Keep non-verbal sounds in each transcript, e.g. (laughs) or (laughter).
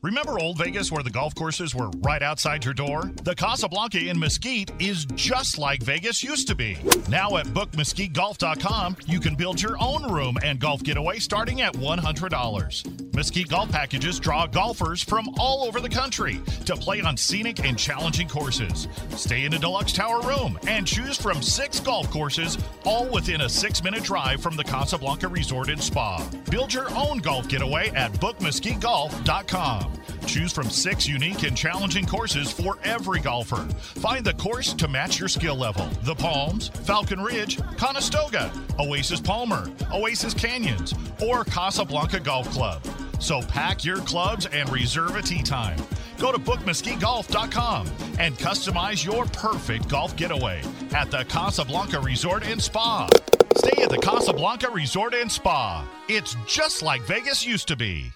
Remember Old Vegas where the golf courses were right outside your door? The Casablanca in Mesquite is just like Vegas used to be. Now at bookmesquitegolf.com, you can build your own room and golf getaway starting at $100. Mesquite Golf Packages draw golfers from all over the country to play on scenic and challenging courses. Stay in a deluxe tower room and choose from six golf courses, all within a six minute drive from the Casablanca Resort and Spa. Build your own golf getaway at bookmesquitegolf.com. Choose from six unique and challenging courses for every golfer. Find the course to match your skill level. The Palms, Falcon Ridge, Conestoga, Oasis Palmer, Oasis Canyons, or Casablanca Golf Club. So pack your clubs and reserve a tee time. Go to bookmesquitegolf.com and customize your perfect golf getaway at the Casablanca Resort and Spa. Stay at the Casablanca Resort and Spa. It's just like Vegas used to be.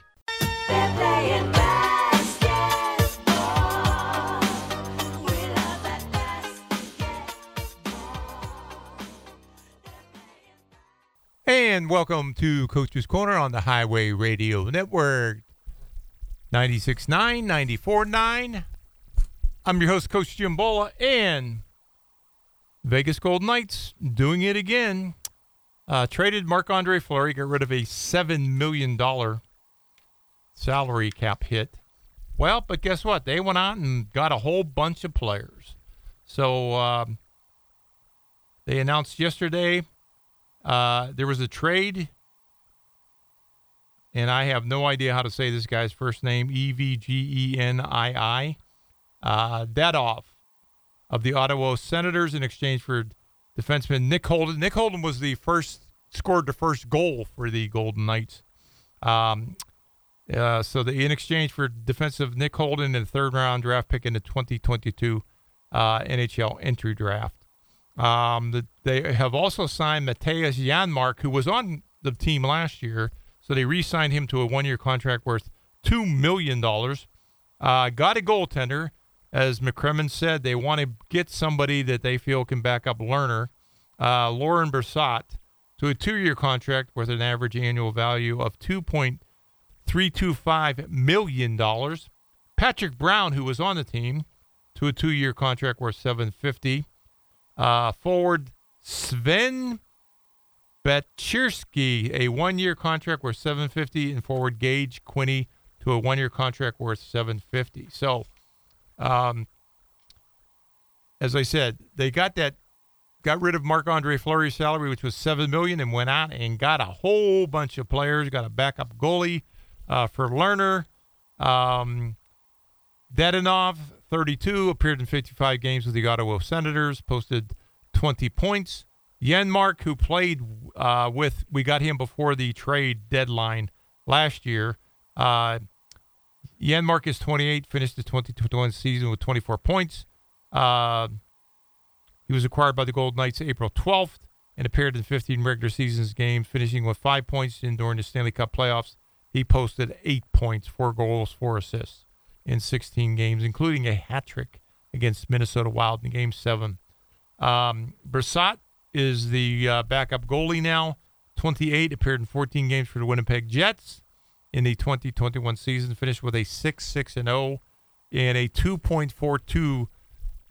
And welcome to Coach's Corner on the Highway Radio Network. 96.9, 94.9. I'm your host, Coach Jim Bola, and Vegas Golden Knights doing it again. Uh, traded Marc Andre Fleury, got rid of a $7 million salary cap hit. Well, but guess what? They went out and got a whole bunch of players. So um, they announced yesterday uh, there was a trade, and I have no idea how to say this guy's first name E V G E N I I. Uh, Dadov of the Ottawa Senators in exchange for defenseman Nick Holden. Nick Holden was the first, scored the first goal for the Golden Knights. Um, uh, so the, in exchange for defensive Nick Holden and third round draft pick in the 2022 uh, NHL entry draft. Um, the, they have also signed Mattias Janmark, who was on the team last year. So they re-signed him to a one-year contract worth two million dollars. Uh, got a goaltender, as McCrimmon said. They want to get somebody that they feel can back up Lehner, uh, Lauren Bersat, to a two-year contract with an average annual value of two point three two five million dollars. Patrick Brown, who was on the team, to a two-year contract worth seven fifty. Uh, forward Sven Betchirski, a one-year contract worth 750, and forward Gage Quinney to a one-year contract worth 750. So, um, as I said, they got that, got rid of Marc Andre Fleury's salary, which was seven million, and went out and got a whole bunch of players. Got a backup goalie uh, for Lehner. Um, Dadonov, 32, appeared in 55 games with the Ottawa Senators, posted 20 points. Janmark, who played uh, with, we got him before the trade deadline last year. Uh, Janmark is 28, finished the 2021 season with 24 points. Uh, he was acquired by the Golden Knights April 12th and appeared in 15 regular seasons games, finishing with five points in during the Stanley Cup playoffs. He posted eight points, four goals, four assists in 16 games, including a hat trick against Minnesota Wild in Game Seven. Um, is the uh, backup goalie now. 28 appeared in 14 games for the Winnipeg Jets in the 2021 season. Finished with a 6-6 and 0 and a 2.42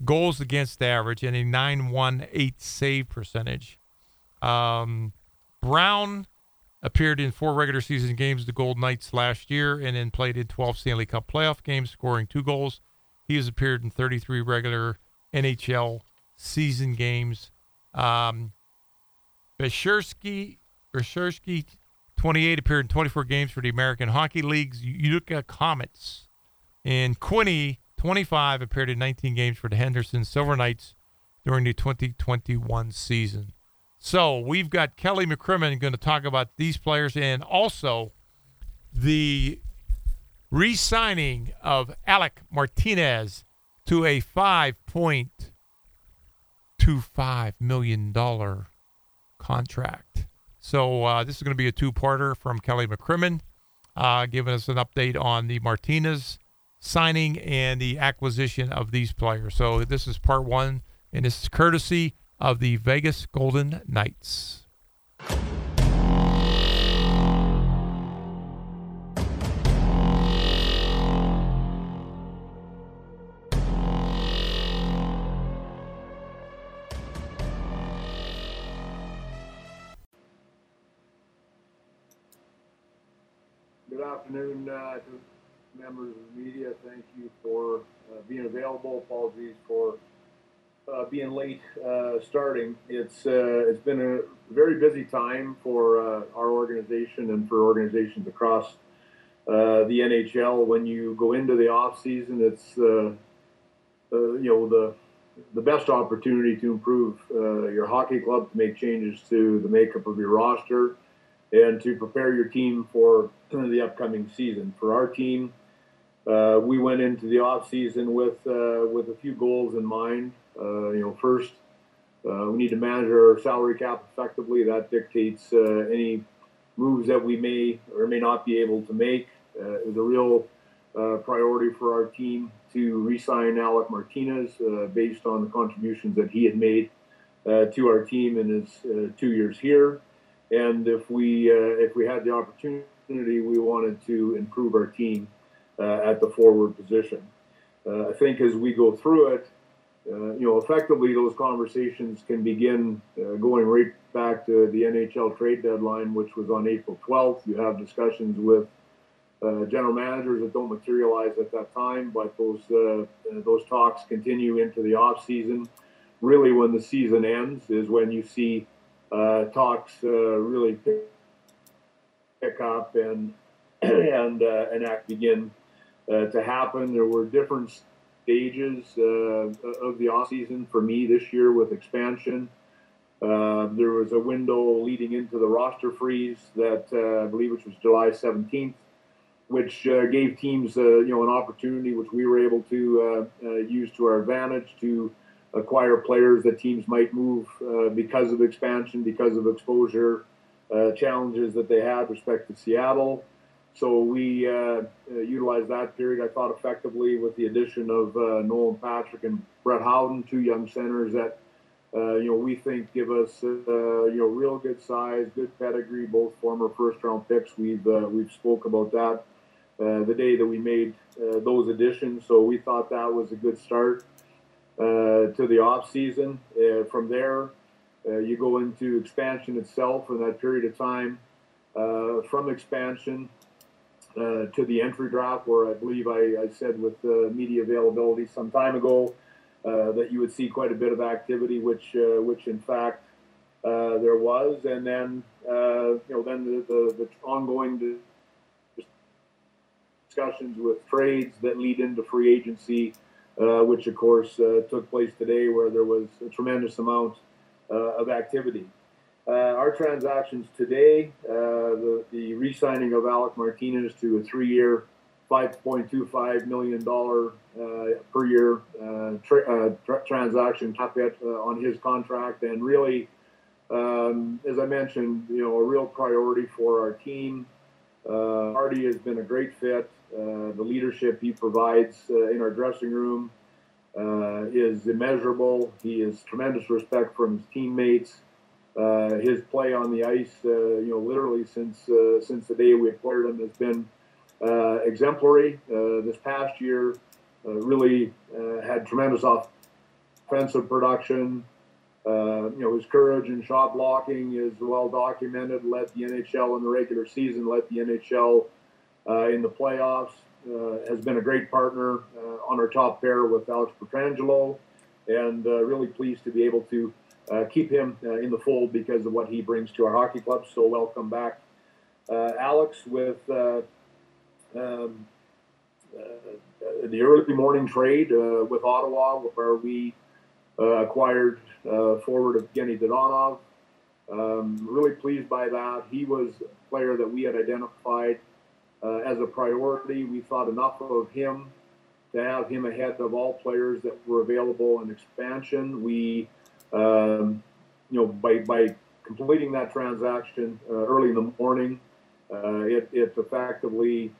goals against average and a 918 save percentage. Um, Brown appeared in four regular season games the Golden Knights last year and then played in 12 Stanley Cup playoff games, scoring two goals. He has appeared in 33 regular NHL season games. Um, Beshersky, 28, appeared in 24 games for the American Hockey League's Utica Comets. And Quinney, 25, appeared in 19 games for the Henderson Silver Knights during the 2021 season. So we've got Kelly McCrimmon going to talk about these players and also the re signing of Alec Martinez to a $5.25 million contract. So uh, this is going to be a two parter from Kelly McCrimmon, uh, giving us an update on the Martinez signing and the acquisition of these players. So this is part one, and this is courtesy of the Vegas Golden Knights. Good afternoon uh, members of the media. Thank you for uh, being available. Apologies for uh, being late uh, starting. It's uh, it's been a very busy time for uh, our organization and for organizations across uh, the NHL. When you go into the off season, it's uh, you know the the best opportunity to improve your hockey club, to make changes to the makeup of your roster, and to prepare your team for the upcoming season. For our team, we went into the off season with with a few goals in mind. Uh, you know, first, uh, we need to manage our salary cap effectively. That dictates uh, any moves that we may or may not be able to make. Uh, it was a real uh, priority for our team to re-sign Alec Martinez uh, based on the contributions that he had made uh, to our team in his two years here. And if we if we had the opportunity, we wanted to improve our team at the forward position. I think as we go through it, uh, you know, effectively those conversations can begin uh, going right back to the NHL trade deadline, which was on April 12th. You have discussions with uh, general managers that don't materialize at that time, but those uh, uh, those talks continue into the off season. Really, when the season ends, is when you see uh, talks really pick, up and (clears throat) and and act begin to happen. There were different stages uh, of the off season for me this year with expansion. Uh, there was a window leading into the roster freeze that uh, I believe which was July 17th, which uh, gave teams uh, you know an opportunity which we were able to uh, use to our advantage to acquire players that teams might move because of expansion, because of exposure challenges that they had respect to Seattle. So we uh, uh, utilized that period, I thought, effectively with the addition of uh, Nolan Patrick and Brett Howden, two young centers that uh, you know we think give us uh, you know real good size, good pedigree, both former first round picks. We've uh, we've spoke about that the day that we made those additions. So we thought that was a good start to the off season. Uh, from there, you go into expansion itself in that period of time. From expansion uh, to the entry draft, where I believe I, I said with uh, media availability some time ago uh, that you would see quite a bit of activity, which uh, which in fact uh, there was, and then uh, you know then the, the, the ongoing discussions with trades that lead into free agency, which of course took place today, where there was a tremendous amount of activity. Uh, our transactions today, uh, the, the re-signing of Alec Martinez to a three-year, $5.25 million uh, per year uh, tra- uh, tra- transaction hit uh, on his contract, and really, um, as I mentioned, you know, a real priority for our team. Uh, Artie has been a great fit. The leadership he provides in our dressing room is immeasurable. He has tremendous respect from his teammates. Uh, his play on the ice, uh, you know, literally since uh, since the day we acquired him, has been uh, exemplary. Uh, this past year, uh, really had tremendous offensive production. You know, his courage and shot blocking is well documented. Led the NHL in the regular season. Led the NHL in the playoffs. Has been a great partner on our top pair with Alex Pietrangelo, and really pleased to be able to uh, keep him uh, in the fold because of what he brings to our hockey club. So welcome back, uh, Alex, with uh, um, uh, the early morning trade uh, with Ottawa, where we acquired forward Evgeny Dadonov. Um, really pleased by that. He was a player that we had identified as a priority. We thought enough of him to have him ahead of all players that were available in expansion. We, um, you know, by, by completing that transaction uh, early in the morning, uh, it, it effectively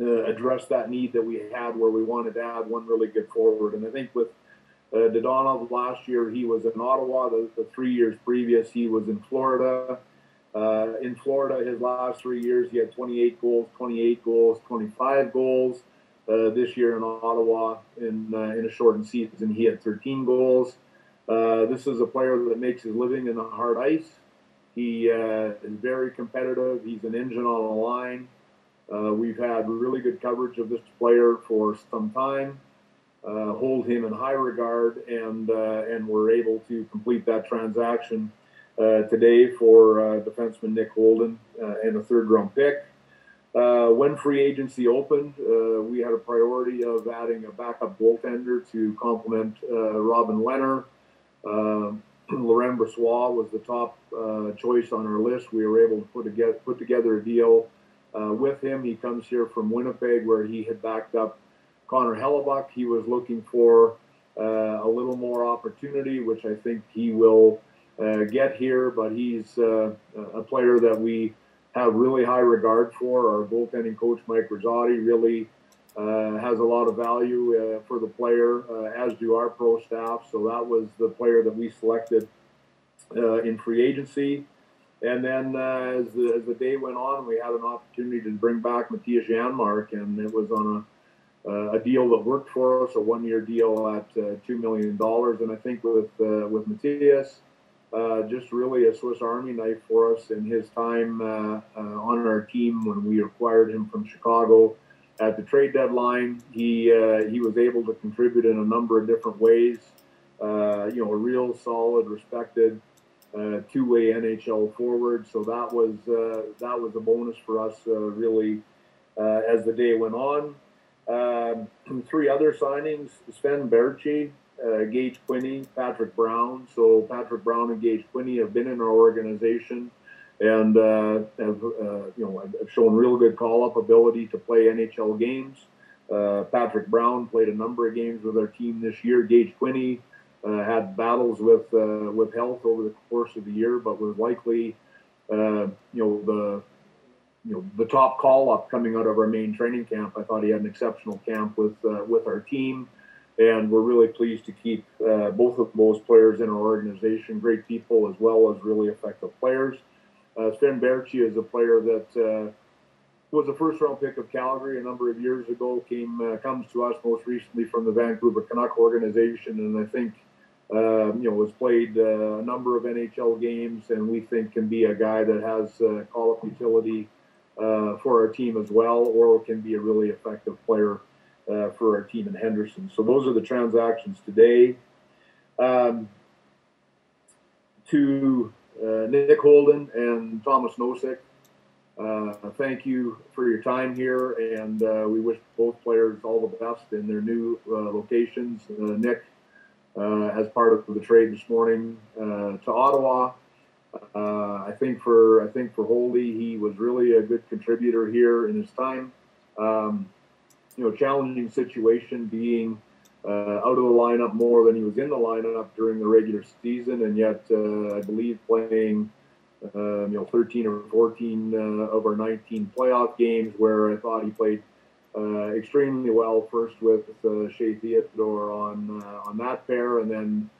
uh, addressed that need that we had where we wanted to add one really good forward. And I think with uh, Dadonov last year, he was in Ottawa. The, the three years previous, he was in Florida. Uh, in Florida, his last three years, he had 28 goals, 28 goals, 25 goals. Uh, this year in Ottawa, in uh, in a shortened season, he had 13 goals. Uh, this is a player that makes his living in the hard ice. He uh, is very competitive. He's an engine on the line. Uh, we've had really good coverage of this player for some time, uh, hold him in high regard, and uh, and we're able to complete that transaction today for defenseman Nick Holden and a third round pick. Uh, when free agency opened, uh, we had a priority of adding a backup goaltender to complement uh, Robin Leonard. Um Laurent Brossoit was the top uh, choice on our list. We were able to put together, put together a deal uh, with him. He comes here from Winnipeg, where he had backed up Connor Hellebuyck. He was looking for uh, a little more opportunity, which I think he will uh, get here. But he's uh, a player that we have really high regard for. Our goaltending coach, Mike Rosati, really uh, has a lot of value uh, for the player, uh, as do our pro staff. So that was the player that we selected uh, in free agency. And then uh, as, the, as the day went on, we had an opportunity to bring back Mattias Janmark, and it was on a, uh, a deal that worked for us, a one-year deal at $2 million. And I think with, with Mattias, uh, just really a Swiss Army knife for us in his time uh, uh, on our team when we acquired him from Chicago at the trade deadline. He he was able to contribute in a number of different ways. you know, a real solid, respected uh, two-way NHL forward. So that was uh, that was a bonus for us, uh, really, as the day went on. Um, three other signings: Sven Baertschi, Gage Quinney, Patrick Brown. So Patrick Brown and Gage Quinney have been in our organization and uh, have uh, you know have shown real good call-up ability to play NHL games. Uh, Patrick Brown played a number of games with our team this year. Gage Quinney uh, had battles with uh, with health over the course of the year, but was likely uh, you know the you know the top call-up coming out of our main training camp. I thought he had an exceptional camp with with our team. And we're really pleased to keep both of those players in our organization. Great people as well as really effective players. Uh, Sven Baertschi is a player that uh, was a first round pick of Calgary a number of years ago. Came uh, comes to us most recently from the Vancouver Canuck organization, and I think um, you know has played uh, a number of NHL games, and we think can be a guy that has uh, call up utility uh, for our team as well, or can be a really effective player for our team in Henderson. So those are the transactions today. Um, to uh, Nick Holden and Thomas Nosek. Uh, thank you for your time here, and uh, we wish both players all the best in their new locations. Nick, as part of the trade this morning to Ottawa, uh, I think for I think for Holdy, he was really a good contributor here in his time. Um, you know, challenging situation being uh, out of the lineup more than he was in the lineup during the regular season, and yet uh, I believe playing uh, you know 13 or 14 uh, of our 19 playoff games, where I thought he played uh, extremely well. First with uh, Shea Theodore on on that pair, and then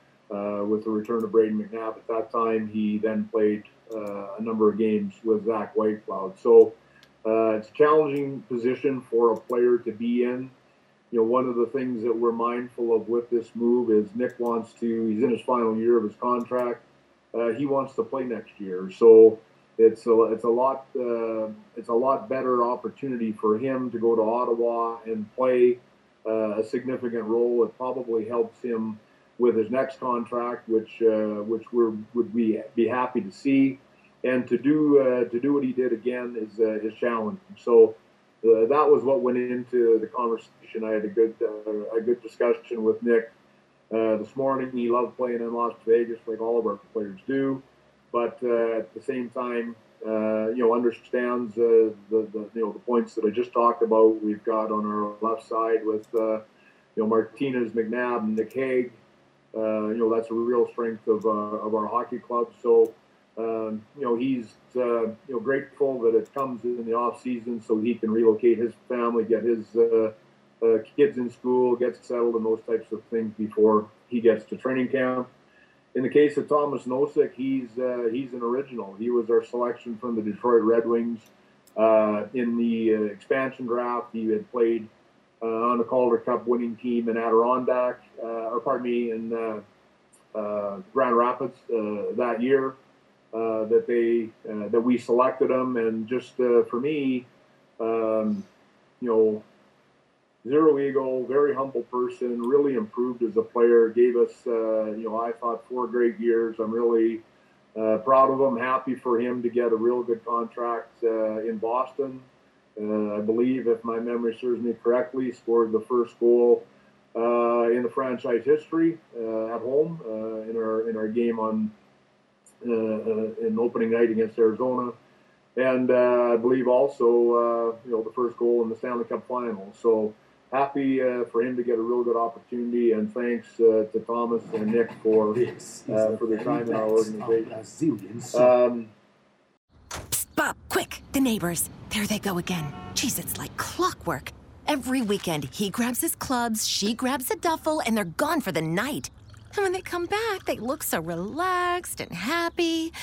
with the return of Brayden McNabb at that time, he then played a number of games with Zach Whitecloud. So it's a challenging position for a player to be in you know, one of the things that we're mindful of with this move is Nick wants to, he's in his final year of his contract. Uh, he wants to play next year. So it's a, it's a lot, uh, it's a lot better opportunity for him to go to Ottawa and play uh, a significant role. It probably helps him with his next contract, which, uh, which we would be, be happy to see. And to do, uh, to do what he did again is, uh, is challenging. So, uh, that was what went into the conversation. I had a good uh, a good discussion with Nick uh, this morning. He loved playing in Las Vegas, like all of our players do, but uh, at the same time, uh, you know, understands uh, the, the you know the points that I just talked about. We've got on our left side with you know Martinez, McNabb, and Nick Hague. you know, that's a real strength of of our hockey club. So um, you know, he's uh, you know grateful that it comes in the off season so he can relocate his family, get his uh, uh, kids in school, get settled, and those types of things before he gets to training camp. In the case of Thomas Nosek, he's uh, he's an original. He was our selection from the Detroit Red Wings uh, in the uh, expansion draft. He had played on the Calder Cup winning team in Adirondack, or pardon me, in Grand Rapids that year. Uh, that they uh, that we selected them, and just uh, for me, Um, you know, zero ego, very humble person, really improved as a player, gave us, uh, you know, I thought four great years. I'm really proud of him, happy for him to get a real good contract in Boston. I believe, if my memory serves me correctly, scored the first goal uh, in the franchise history uh, at home uh, in our in our game on in opening night against Arizona, and uh, I believe also uh, you know the first goal in the Stanley Cup final. So happy uh, for him to get a real good opportunity, and thanks uh, to Thomas and Nick for This uh, the for their time in our best of organization. Brazilian. Um, Psst, Bob, quick! The neighbors. There they go again. Jeez, it's like clockwork. Every weekend, he grabs his clubs, she grabs a duffel, and they're gone for the night. And when they come back, they look so relaxed and happy.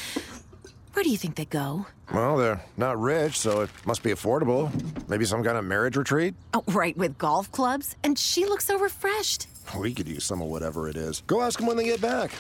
Where do you think they go? Well, they're not rich, so it must be affordable. Maybe some kind of marriage retreat? Oh, right, with golf clubs. And she looks so refreshed. We could use some of whatever it is. Go ask them when they get back.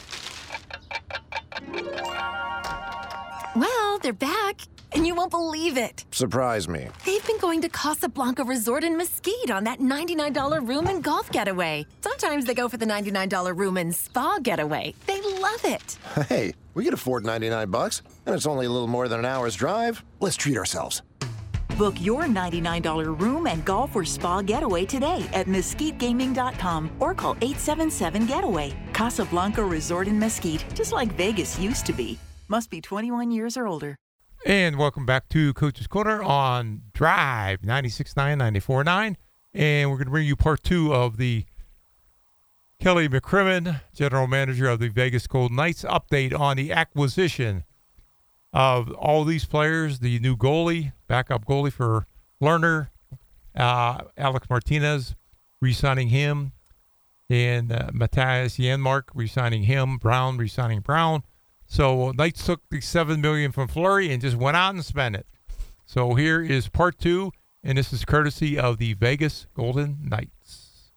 Well, they're back, and you won't believe it. Surprise me. They've been going to Casablanca Resort in Mesquite on that $99 room and golf getaway. Sometimes they go for the $99 room and spa getaway. They love it. Hey, we could afford 99 bucks, and it's only a little more than an hour's drive. Let's treat ourselves. Book your $99 room and golf or spa getaway today at mesquitegaming.com or call 877 Getaway. Casablanca Resort in Mesquite, just like Vegas used to be. Must be 21 years or older. And welcome back to Coach's Corner on Drive 96.9, 94.9. And we're going to bring you part two of the Kelly McCrimmon, General Manager of the Vegas Golden Knights, update on the acquisition of all these players, the new goalie, backup goalie for Lehner, uh, Alex Martinez, re-signing him, and uh, Mattias Janmark re-signing him, Brown re-signing Brown. So Knights took the seven million from Fleury and just went out and spent it. So here is part two, and this is courtesy of the Vegas Golden Knights.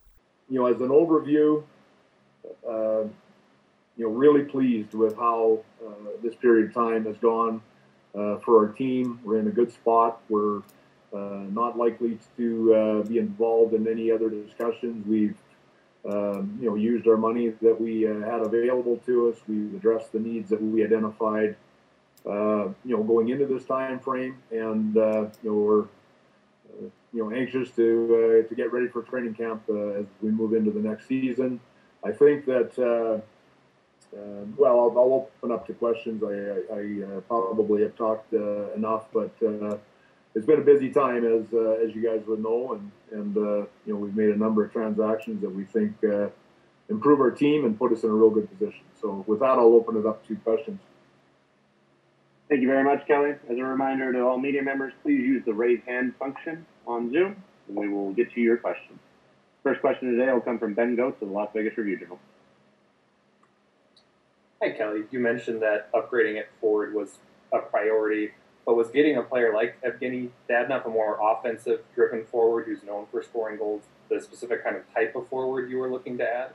you know, as an overview, uh, you know, really pleased with how uh, this period of time has gone uh, for our team. We're in a good spot. We're uh, not likely to uh, be involved in any other discussions. We've, um, you know, used our money that we uh, had available to us. We've addressed the needs that we identified, uh, you know, going into this time frame, and uh, you know, we're uh, you know anxious to uh, to get ready for training camp uh, as we move into the next season. I think that uh, well, I'll, I'll open up to questions. I, I, I probably have talked enough, but it's been a busy time as uh, as you guys would know, and and uh, you know we've made a number of transactions that we think uh, improve our team and put us in a real good position. So with that, I'll open it up to questions. Thank you very much, Kelly. As a reminder to all media members, please use the raise hand function on Zoom, and we will get to your questions. First question today will come from Ben Goetz of the Las Vegas Review Journal. Hi, Kelly. You mentioned that upgrading at forward was a priority, but was getting a player like Evgeny Dadonov, a more offensive driven forward who's known for scoring goals, the specific kind of type of forward you were looking to add?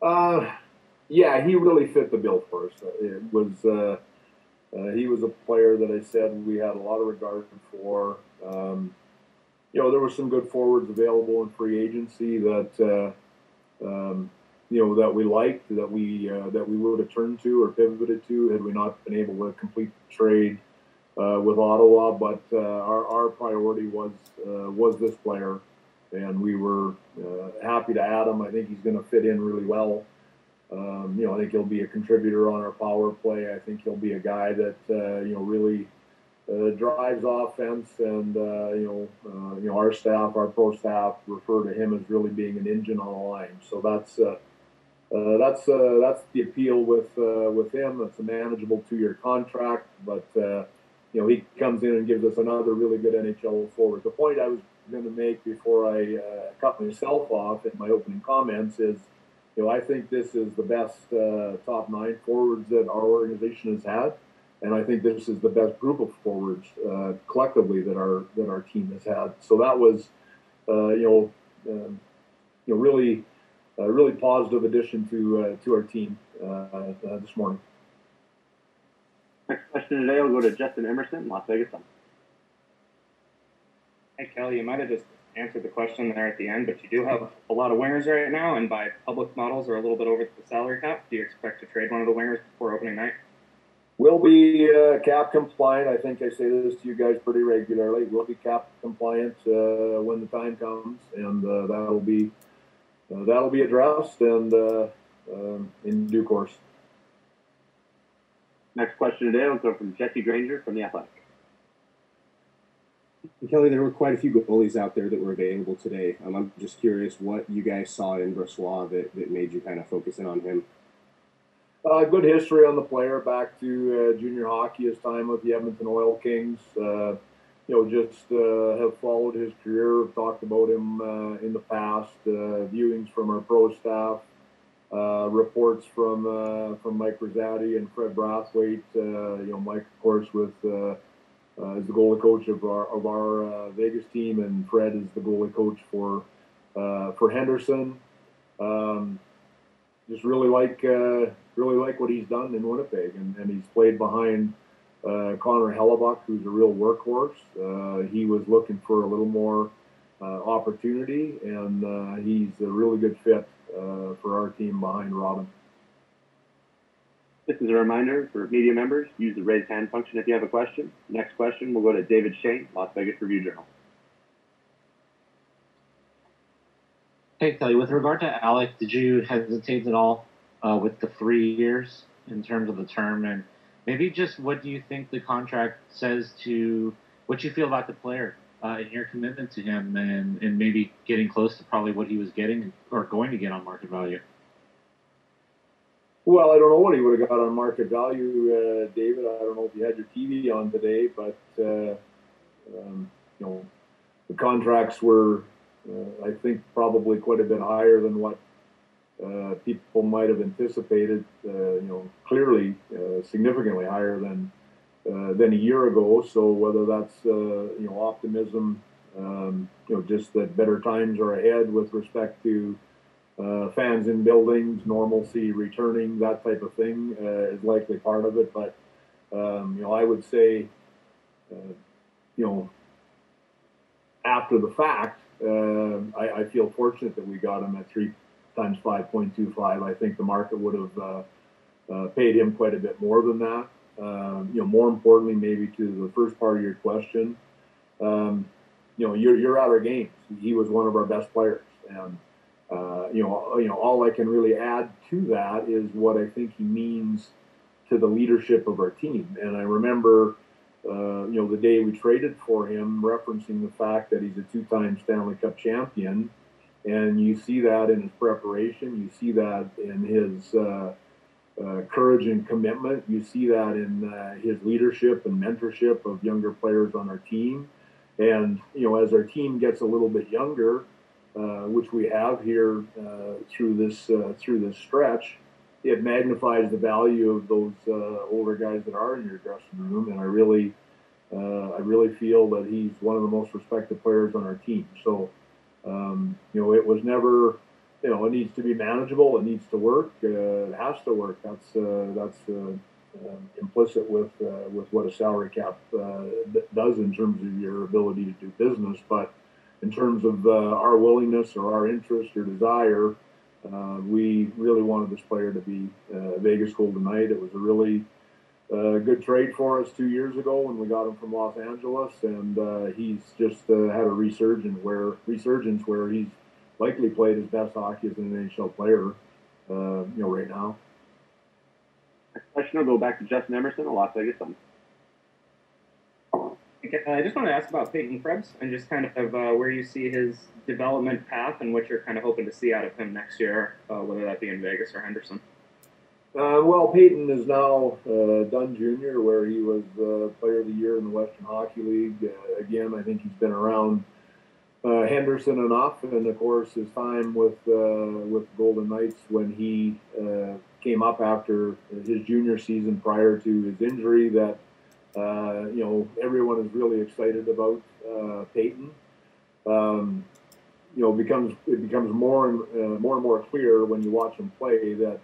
Uh, yeah, he really fit the bill for us. It was uh, uh, he was a player that I said we had a lot of regard for. Um, you know, there were some good forwards available in free agency that uh, um, you know that we liked, that we uh, that we would have turned to or pivoted to had we not been able to complete the trade uh, with Ottawa. But uh, our our priority was uh, was this player, and we were uh, happy to add him. I think he's going to fit in really well. Um, you know, I think he'll be a contributor on our power play. I think he'll be a guy that uh, you know really drives offense, and you know, you know, our staff, our pro staff, refer to him as really being an engine on the line. So that's uh, that's uh, that's the appeal with uh, with him. It's a manageable two-year contract, but uh, you know, he comes in and gives us another really good NHL forward. The point I was going to make before I uh, cut myself off in my opening comments is you know, I think this is the best top nine forwards that our organization has had, and I think this is the best group of forwards collectively that our that our team has had. So that was, you know, um, you know, really, a really positive addition to uh, to our team uh, uh, this morning. Next question today will go to Justin Emerson, Las Vegas Hey, Kelly, you might have just answered the question there at the end, but you do have a lot of wingers right now, and by public models are a little bit over the salary cap. Do you expect to trade one of the wingers before opening night? We'll be uh, cap compliant. I think I say this to you guys pretty regularly. We'll be cap compliant uh, when the time comes, and uh, that'll be uh, that'll be addressed and uh, um, in due course. Next question today will come from Jesse Granger from The Athletic. Kelly, there were quite a few goalies out there that were available today. Um, I'm just curious what you guys saw in Brossoit that, that made you kind of focus in on him. Uh, good history on the player back to uh, junior hockey, his time with the Edmonton Oil Kings. Uh, you know, just uh, have followed his career, talked about him uh, in the past, uh, viewings from our pro staff, uh, reports from uh, from Mike Rosati and Fred Brathwaite. Uh, you know, Mike, of course, with is the goalie coach of our of our Vegas team, and Fred is the goalie coach for for Henderson. Um, just really like really like what he's done in Winnipeg, and, and he's played behind uh, Connor Hellebuyck, who's a real workhorse. Uh, he was looking for a little more uh, opportunity, and uh, he's a really good fit uh, for our team behind Robin. This is a reminder for media members, use the raise hand function if you have a question. Next question will go to David Schoen, Las Vegas Review Journal. Hey, Kelly, with regard to Alec, did you hesitate at all uh, with the three years in terms of the term? And maybe just what do you think the contract says to what you feel about the player uh, and your commitment to him and, and maybe getting close to probably what he was getting or going to get on market value? Well, I don't know what he would have got on market value, uh, David. I don't know if you had your TV on today, but uh, um, you know the contracts were, uh, I think, probably quite a bit higher than what uh, people might have anticipated. Uh, you know, clearly uh, significantly higher than uh, than a year ago. So whether that's uh, you know optimism, um, you know, just that better times are ahead with respect to fans in buildings, normalcy returning, that type of thing is likely part of it. But um, you know, I would say, you know, after the fact, I, I feel fortunate that we got him at three times five point two five. I think the market would have uh, uh, paid him quite a bit more than that. Um, you know, more importantly, maybe to the first part of your question, um, you know, you're, you're at our games. He was one of our best players, and uh, you know, you know, all I can really add to that is what I think he means to the leadership of our team. And I remember, uh, you know, the day we traded for him, referencing the fact that he's a two-time Stanley Cup champion, and you see that in his preparation, you see that in his uh, uh, courage and commitment, you see that in uh, his leadership and mentorship of younger players on our team. And you know, as our team gets a little bit younger, uh, which we have here uh, through this uh, through this stretch, it magnifies the value of those older guys that are in your dressing room. And I really, I really feel that he's one of the most respected players on our team. So, um, you know, it was never, you know, it needs to be manageable. It needs to work. Uh, it has to work. That's that's. Um, implicit with with what a salary cap does in terms of your ability to do business, but in terms of uh, our willingness or our interest or desire, uh, we really wanted this player to be uh, Vegas Golden Knight. It was a really uh, good trade for us two years ago when we got him from Los Angeles, and uh, he's just uh, had a resurgence where resurgence where he's likely played his best hockey as an NHL player, you know, right now. Next question will go back to Justin Emerson, the Las Vegas Sun. Okay, I just want to ask about Peyton Krebs and just kind of uh, where you see his development path and what you're kind of hoping to see out of him next year, uh, whether that be in Vegas or Henderson. Uh, well, Peyton is now uh, done junior, where he was uh, Player of the Year in the Western Hockey League. Uh, again, I think he's been around uh, Henderson enough, and of course his time with uh, with Golden Knights when he came up after his junior season prior to his injury that you know, everyone is really excited about Peyton. Um, you know, becomes it becomes more and more and more clear when you watch him play that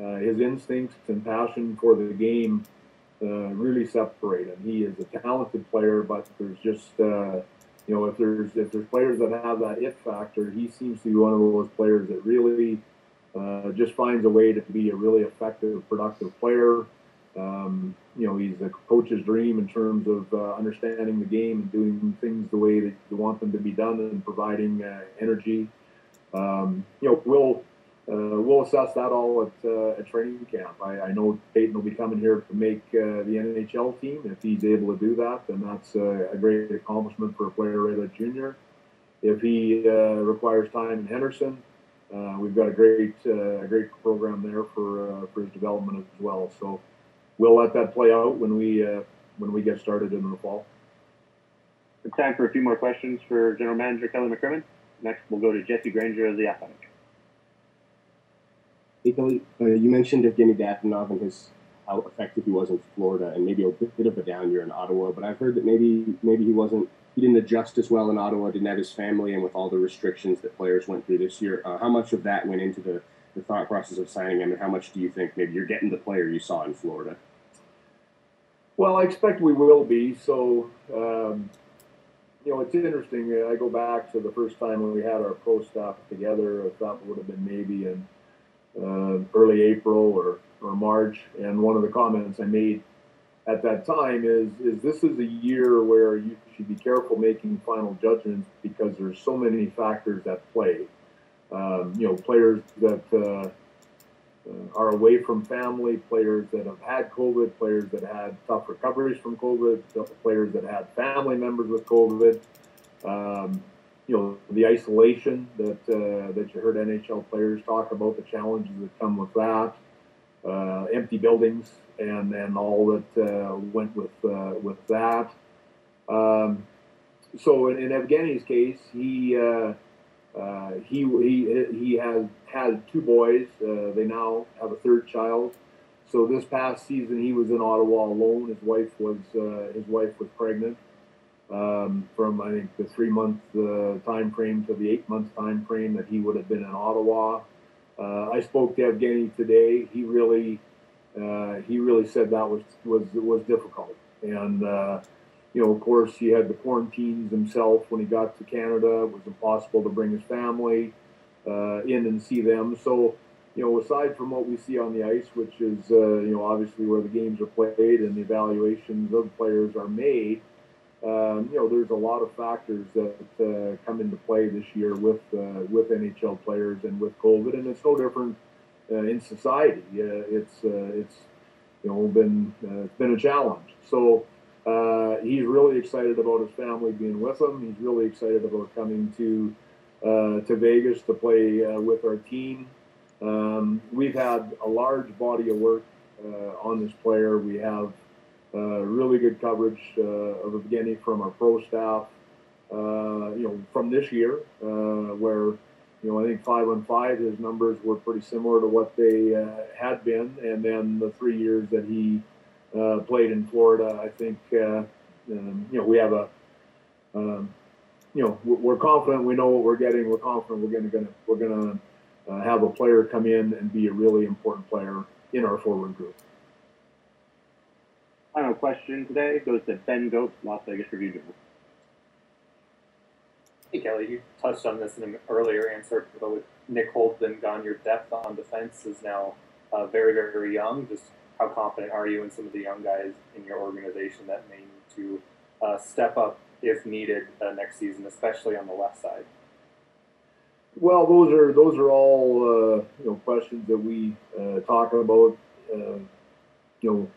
uh, his instincts and passion for the game uh, really separate him. He is a talented player, but there's just uh, you know, if there's if there's players that have that it factor, he seems to be one of those players that really uh, just finds a way to be a really effective, productive player. Um, you know, he's a coach's dream in terms of uh, understanding the game and doing things the way that you want them to be done and providing energy. Um, you know, we'll uh, we'll assess that all at, uh, at training camp. I, I know Peyton will be coming here to make uh, the NHL team. If he's able to do that, then that's uh, a great accomplishment for a player right at junior. If he uh, requires time in Henderson, uh, we've got a great a great program there for for his development as well. So we'll let that play out when we when we get started in the fall. It's time for a few more questions for General Manager Kelly McCrimmon. Next, we'll go to Jesse Granger of the Athletic. Uh, you mentioned Evgeny Dadonov and his how effective he was in Florida, and maybe a bit, bit of a down year in Ottawa. But I've heard that maybe maybe he wasn't he didn't adjust as well in Ottawa, didn't have his family, and with all the restrictions that players went through this year, uh, how much of that went into the, the thought process of signing him, and how much do you think maybe you're getting the player you saw in Florida? Well, I expect we will be. So, um, you know, it's interesting. I go back to the first time when we had our pro staff together. I thought it would have been maybe in uh, early April or, or March. And one of the comments I made at that time is, is this is a year where you should be careful making final judgments because there's so many factors at play. Um, you know, players that uh, uh, are away from family, players that have had COVID, players that had tough recoveries from COVID, players that had family members with COVID. Um, you know the isolation that uh, that you heard NHL players talk about, the challenges that come with that, uh, empty buildings, and and all that uh, went with uh, with that. Um, so in, in Evgeny's case, he uh, uh, he he he has had two boys. they now have a third child. So this past season, he was in Ottawa alone. His wife was his wife was pregnant um, from I think the three month uh, time frame to the eight month time frame that he would have been in Ottawa. Uh, I spoke to Evgeny today. He really uh, he really said that was was was difficult, and uh, you know, of course, he had the quarantines himself when he got to Canada. It was impossible to bring his family uh, in and see them. So, you know, aside from what we see on the ice, which is uh, you know obviously where the games are played and the evaluations of players are made um, you know, there's a lot of factors that uh, come into play this year with uh, with NHL players and with COVID, and it's no different uh, in society. Uh, it's uh, it's you know been uh, it's been a challenge. So he's really excited about his family being with him. He's really excited about coming to to Vegas to play with our team. Um, we've had a large body of work on this player. We have really good coverage uh, of beginning from our pro staff. Uh, you know, from this year, where you know I think five on five, his numbers were pretty similar to what they had been, and then the three years that he played in Florida, I think um, you know we have a um, you know we're confident we know what we're getting. We're confident we're going to we're going to uh, have a player come in and be a really important player in our forward group. Final question today goes to Ben Goat, Las Vegas Review Journal. Hey Kelly, you touched on this in an earlier answer, but with Nick Holden gone, your depth on defense is now uh, very, very young. Just how confident are you in some of the young guys in your organization that may need to uh, step up if needed uh, next season, especially on the left side? Well, those are those are all uh, you know questions that we uh, talk about. Uh, you know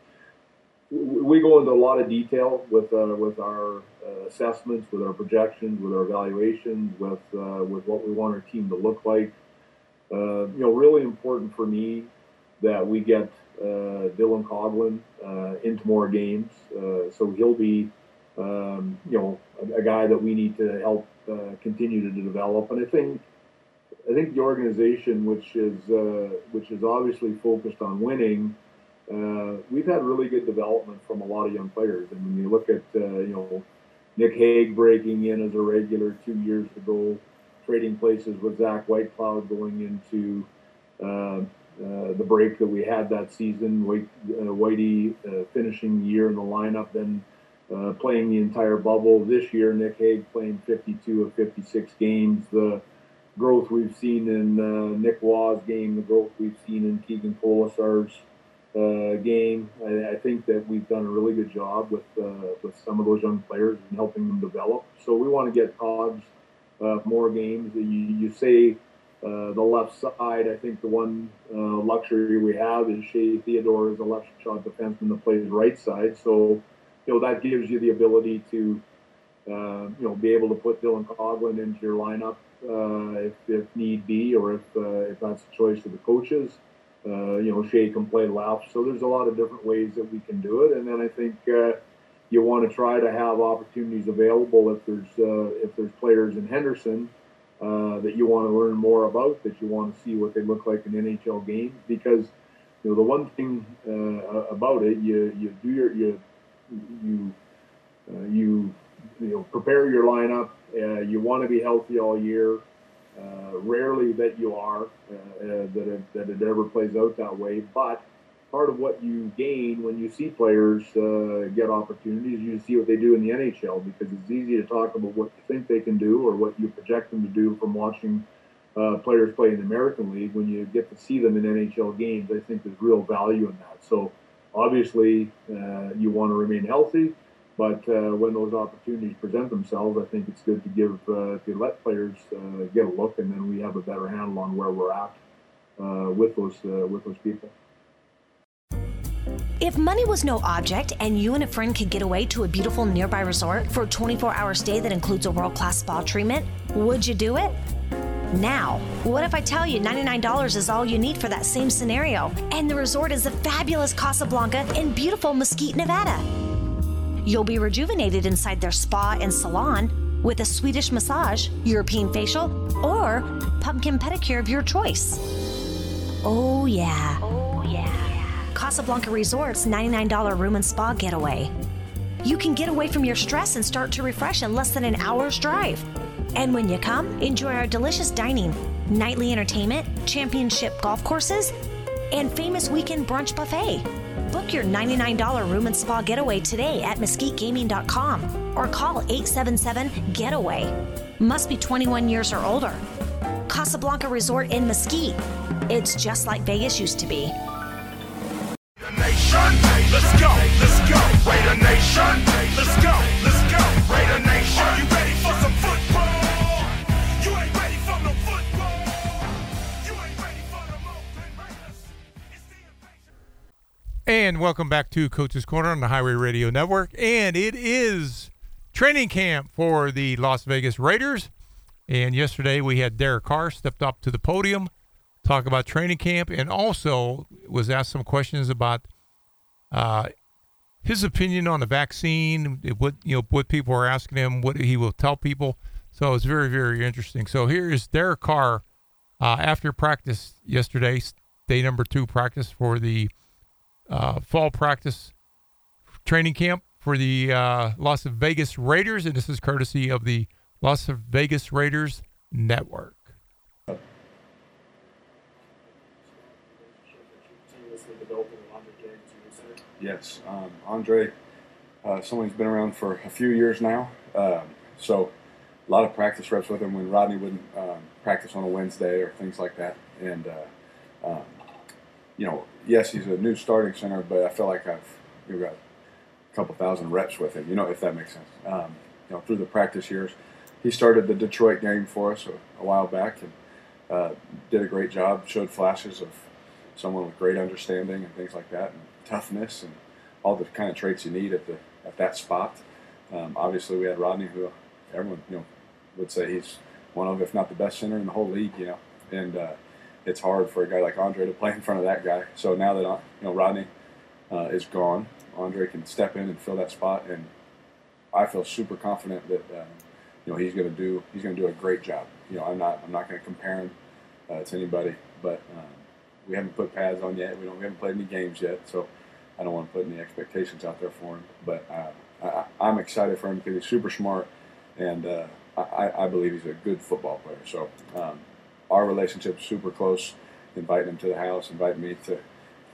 we go into a lot of detail with uh, with our uh, assessments, with our projections, with our evaluations, with uh, with what we want our team to look like. Uh, you know, really important for me that we get uh, Dylan Coghlan uh, into more games. so he'll be, um, you know, a, a, guy that we need to help continue to develop. And I think I think the organization, which is which is obviously focused on winning uh, we've had really good development from a lot of young players. And when you look at, uh, you know, Nick Hague breaking in as a regular two years ago, trading places with Zach Whitecloud going into uh, uh the break that we had that season, White, uh, Whitey uh, finishing the year in the lineup, then playing the entire bubble. This year, Nick Hague playing 52 of 56 games. The growth we've seen in Nick Waugh's game, the growth we've seen in Keegan Kolesar's uh, game. I, I, think that we've done a really good job with uh, with some of those young players and helping them develop. So we want to get Cogs uh, more games. You, you say uh, the left side. I think the one uh, luxury we have is Shea Theodore is a left shot defenseman that plays right side. So you know that gives you the ability to uh, you know be able to put Dylan Coghlan into your lineup if, if need be, or if if that's a choice of the coaches. Uh, you know, Shea can play left. So there's a lot of different ways that we can do it. And then I think uh, you want to try to have opportunities available if there's uh, if there's players in Henderson uh, that you want to learn more about, that you want to see what they look like in NHL games. Because you know the one thing uh, about it, you you do your you you you you know prepare your lineup. you want to be healthy all year. Uh, rarely that you are, uh, uh, that, it, that it ever plays out that way. But part of what you gain when you see players uh, get opportunities, you see what they do in the NHL because it's easy to talk about what you think they can do or what you project them to do from watching uh, players play in the American League. When you get to see them in NHL games, I think there's real value in that. So obviously, uh, you want to remain healthy. But uh, when those opportunities present themselves, I think it's good to give uh, to let players uh, get a look, and then we have a better handle on where we're at uh, with those uh, with those people. If money was no object and you and a friend could get away to a beautiful nearby resort for a 24 hour stay that includes a world class spa treatment, would you do it? Now, what if I tell you $99 is all you need for that same scenario? And the resort is the fabulous Casablanca in beautiful Mesquite, Nevada. You'll be rejuvenated inside their spa and salon with a Swedish massage, European facial, or pumpkin pedicure of your choice. Oh, yeah. Oh, yeah. Casablanca Resort's $99 room and spa getaway. You can get away from your stress and start to refresh in less than an hour's drive. And when you come, enjoy our delicious dining, nightly entertainment, championship golf courses, and famous weekend brunch buffet. Book your $99 room and spa getaway today at mesquitegaming.com or call 877 Getaway. Must be 21 years or older. Casablanca Resort in Mesquite. It's just like Vegas used to be. And welcome back to Coach's Corner on the Highway Radio Network. And it is training camp for the Las Vegas Raiders. And yesterday we had Derek Carr stepped up to the podium, talk about training camp, and also was asked some questions about uh, his opinion on the vaccine, what you know, what people are asking him, what he will tell people. So it's very, very interesting. So here is Derek Carr uh, after practice yesterday, day number two practice for the uh, fall practice training camp for the uh, Las Vegas Raiders, and this is courtesy of the Las Vegas Raiders Network. Yes, um, Andre, uh, someone who's been around for a few years now. Um, so a lot of practice reps with him when Rodney wouldn't um, practice on a Wednesday or things like that. And, uh, um, you know, yes, he's a new starting center, but I feel like I've you got a couple thousand reps with him, you know, if that makes sense. Um, you know, through the practice years. He started the Detroit game for us a, a while back and uh, did a great job, showed flashes of someone with great understanding and things like that, and toughness and all the kind of traits you need at the at that spot. Um, obviously, we had Rodney, who everyone you know would say he's one of, if not the best center in the whole league. You know, and uh, it's hard for a guy like Andre to play in front of that guy. So now that uh, you know Rodney uh, is gone, Andre can step in and fill that spot, and I feel super confident that um, you know he's going to do he's going to do a great job. You know, I'm not I'm not going to compare him uh, to anybody, but um, we haven't put pads on yet. We don't we haven't played any games yet, so I don't want to put any expectations out there for him. But uh, I, I'm excited for him because he's super smart, and uh, I, I believe he's a good football player. So um, our relationship super close. Inviting him to the house, inviting me to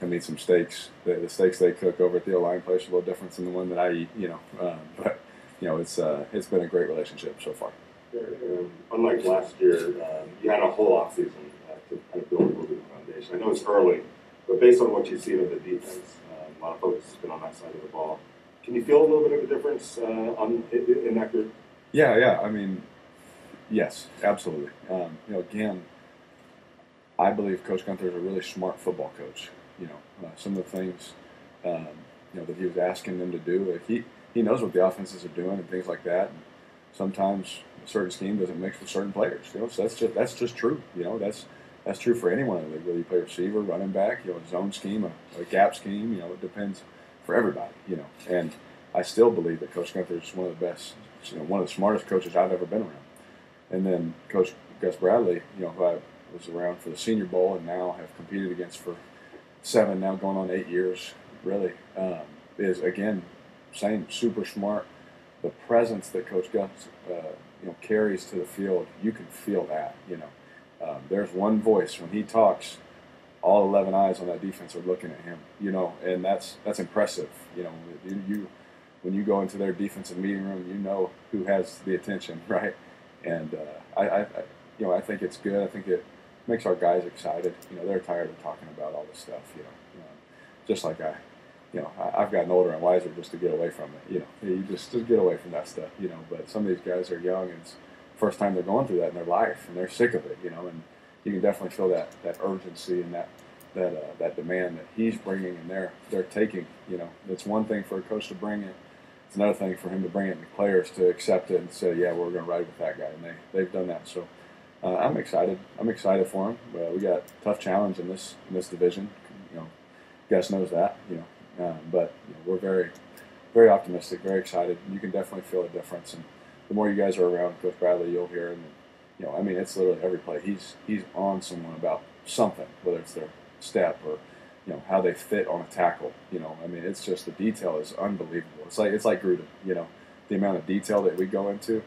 I mean, some steaks. The, the steaks they cook over at the O line place are a little different than the one that I eat. You know, um, (laughs) but you know, it's uh, it's been a great relationship so far. Um, unlike last year, um, you had a whole offseason uh, to kind of build a little bit of foundation. I know it's early, but based on what you've seen of the defense, um, a lot of focus has been on that side of the ball. Can you feel a little bit of a difference uh, on, in, in that group? Yeah, yeah. I mean, yes, absolutely. Um, you know, again, I believe Coach Guenther is a really smart football coach. You know, uh, some of the things um, you know that he was asking them to do, like he he knows what the offenses are doing and things like that. And sometimes a certain scheme doesn't mix with certain players. You know, so that's just that's just true. You know, that's that's true for anyone in the league. Whether you play receiver, running back, you know, a zone scheme, a, a gap scheme. You know, it depends for everybody. You know, and I still believe that Coach Guenther is one of the best, you know, one of the smartest coaches I've ever been around. And then Coach Gus Bradley, you know, who I was around for the Senior Bowl and now have competed against for seven, now going on eight years, really, um, is again, same, super smart. The presence that Coach Gus, uh, you know, carries to the field, you can feel that. You know, um, there's one voice when he talks, all 11 eyes on that defense are looking at him. You know, and that's that's impressive. You know, you, you when you go into their defensive meeting room, you know who has the attention, (laughs) right? And uh, I, I, you know, I think it's good. I think it makes our guys excited. You know, they're tired of talking about all this stuff. You know, you know just like I, you know, I, I've gotten older and wiser just to get away from it. You know, you just just get away from that stuff. You know, but some of these guys are young and it's first time they're going through that in their life and they're sick of it. You know, and you can definitely feel that that urgency and that that uh, that demand that he's bringing and they're they're taking. You know, it's one thing for a coach to bring it. It's another thing for him to bring it the players to accept it and say, yeah, we're going to ride with that guy. And they, they've done that. So uh, I'm excited. I'm excited for him. Uh, we got tough challenge in this in this division. You know, Gus knows that. You know, um, but you know, we're very, very optimistic, very excited. You can definitely feel a difference. And the more you guys are around Coach Bradley, you'll hear. And, you know, I mean, it's literally every play. He's he's on someone about something, whether it's their step or you know how they fit on a tackle. You know, I mean, it's just the detail is unbelievable. It's like it's like Gruden. You know, the amount of detail that we go into.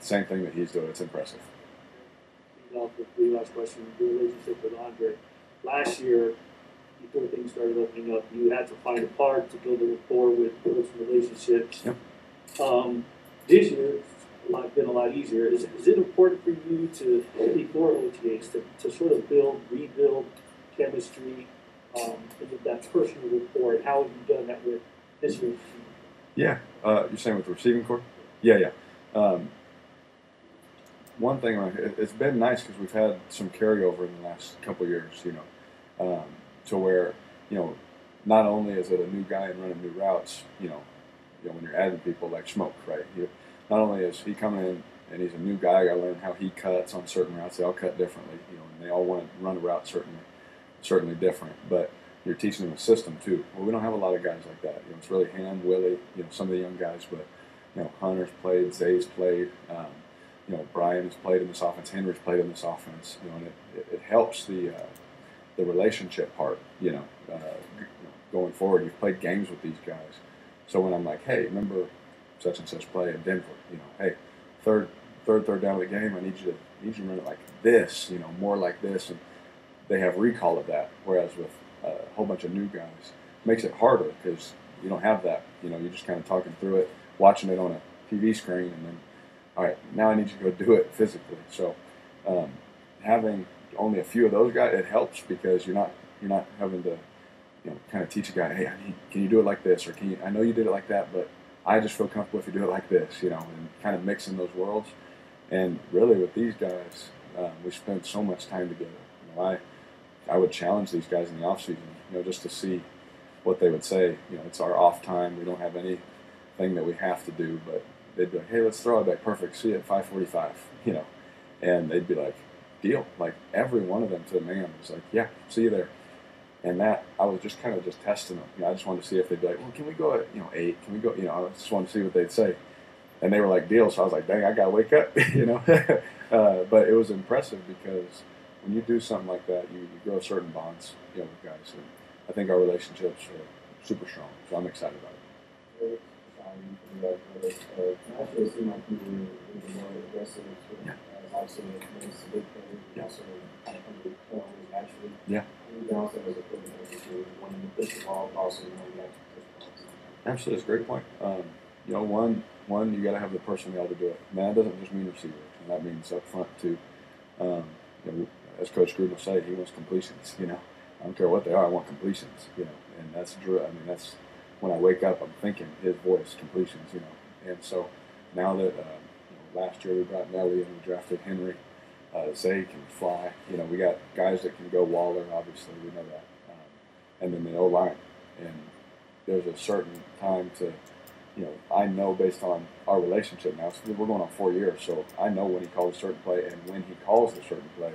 Same thing that he's doing. It's impressive. off with the last question, your relationship with Andre. Last year, before things started opening up, you had to find a part to build a rapport with build some relationships. Yep. Um, this year, lot, been a lot easier. Is, is it important for you to, before OTAs, to, to sort of build, rebuild chemistry, um, that personal rapport, and how have you done that with this year's? Yeah, uh, you're saying with the receiving corps? Yeah, yeah. Um, one thing, it, it's been nice because we've had some carryover in the last couple years, you know, um, to where, you know, not only is it a new guy and running new routes, you know, you know when you're adding people like Smoke, right? You, not only is he coming in and he's a new guy, I got to learn how he cuts on certain routes. They all cut differently, you know, and they all want to run a route certainly, certainly different. But you're teaching them a system too. Well, we don't have a lot of guys like that. You know, it's really Ham, Willie, you know, some of the young guys, but you know, Hunter's played, Zay's played. Um, you know, Bryan has played in this offense. Henry's played in this offense. You know, and it, it, it helps the uh, the relationship part. You know, uh, going forward, you've played games with these guys. So when I'm like, hey, remember such and such play in Denver? You know, hey, third third third down of the game, I need you to need you to run it like this. You know, more like this, and they have recall of that. Whereas with a whole bunch of new guys, it makes it harder because you don't have that. You know, you're just kind of talking through it, watching it on a TV screen, and then all right, now I need you to go do it physically. So um, having only a few of those guys, it helps because you're not you're not having to you know kind of teach a guy, hey, I need, can you do it like this, or can you? I know you did it like that, but I just feel comfortable if you do it like this, you know, and kind of mixing those worlds. And really, with these guys, um, we spent so much time together. You know, I I would challenge these guys in the off season, you know, just to see what they would say. You know, it's our off time. We don't have anything that we have to do, but they'd be like, "Hey, let's throw it back. Perfect. See you at 5:45." (laughs) You know, and they'd be like, "Deal." Like every one of them to a man was like, "Yeah, see you there." And that I was just kind of just testing them. You know, I just wanted to see if they'd be like, "Well, can we go at you know eight? Can we go?" You know, I just wanted to see what they'd say. And they were like, "Deal." So I was like, "Dang, I gotta wake up." (laughs) you know, (laughs) uh, but it was impressive because when you do something like that, you, you grow certain bonds, you know, with guys. And I think our relationships are super strong. So I'm excited about it. Last year, it seemed like you were even more aggressive sort of, as obviously a nice big player, he also kind of comes with turnovers naturally. Yeah. And you can also as a player too, when you push the ball, also when you have to push the ball. Absolutely, it's a great point. Um, you know, one, one, you got to have the personnel to do it. And that doesn't just mean receiver, and that means up front too. Um, you know, as Coach Gruden say, he wants completions. You know, I don't care what they are, I want completions. You know, and that's Drew. I mean, that's when I wake up, I'm thinking his voice, completions. You know, and so now that uh, you know, last year we brought Nelly and we drafted Henry. Uh, Zay can fly. You know, we got guys that can go. Waller, obviously, we know that. Um, and then the O line, and there's a certain time to, you know, I know based on our relationship now, so we're going on four years, so I know when he calls a certain play and when he calls a certain play,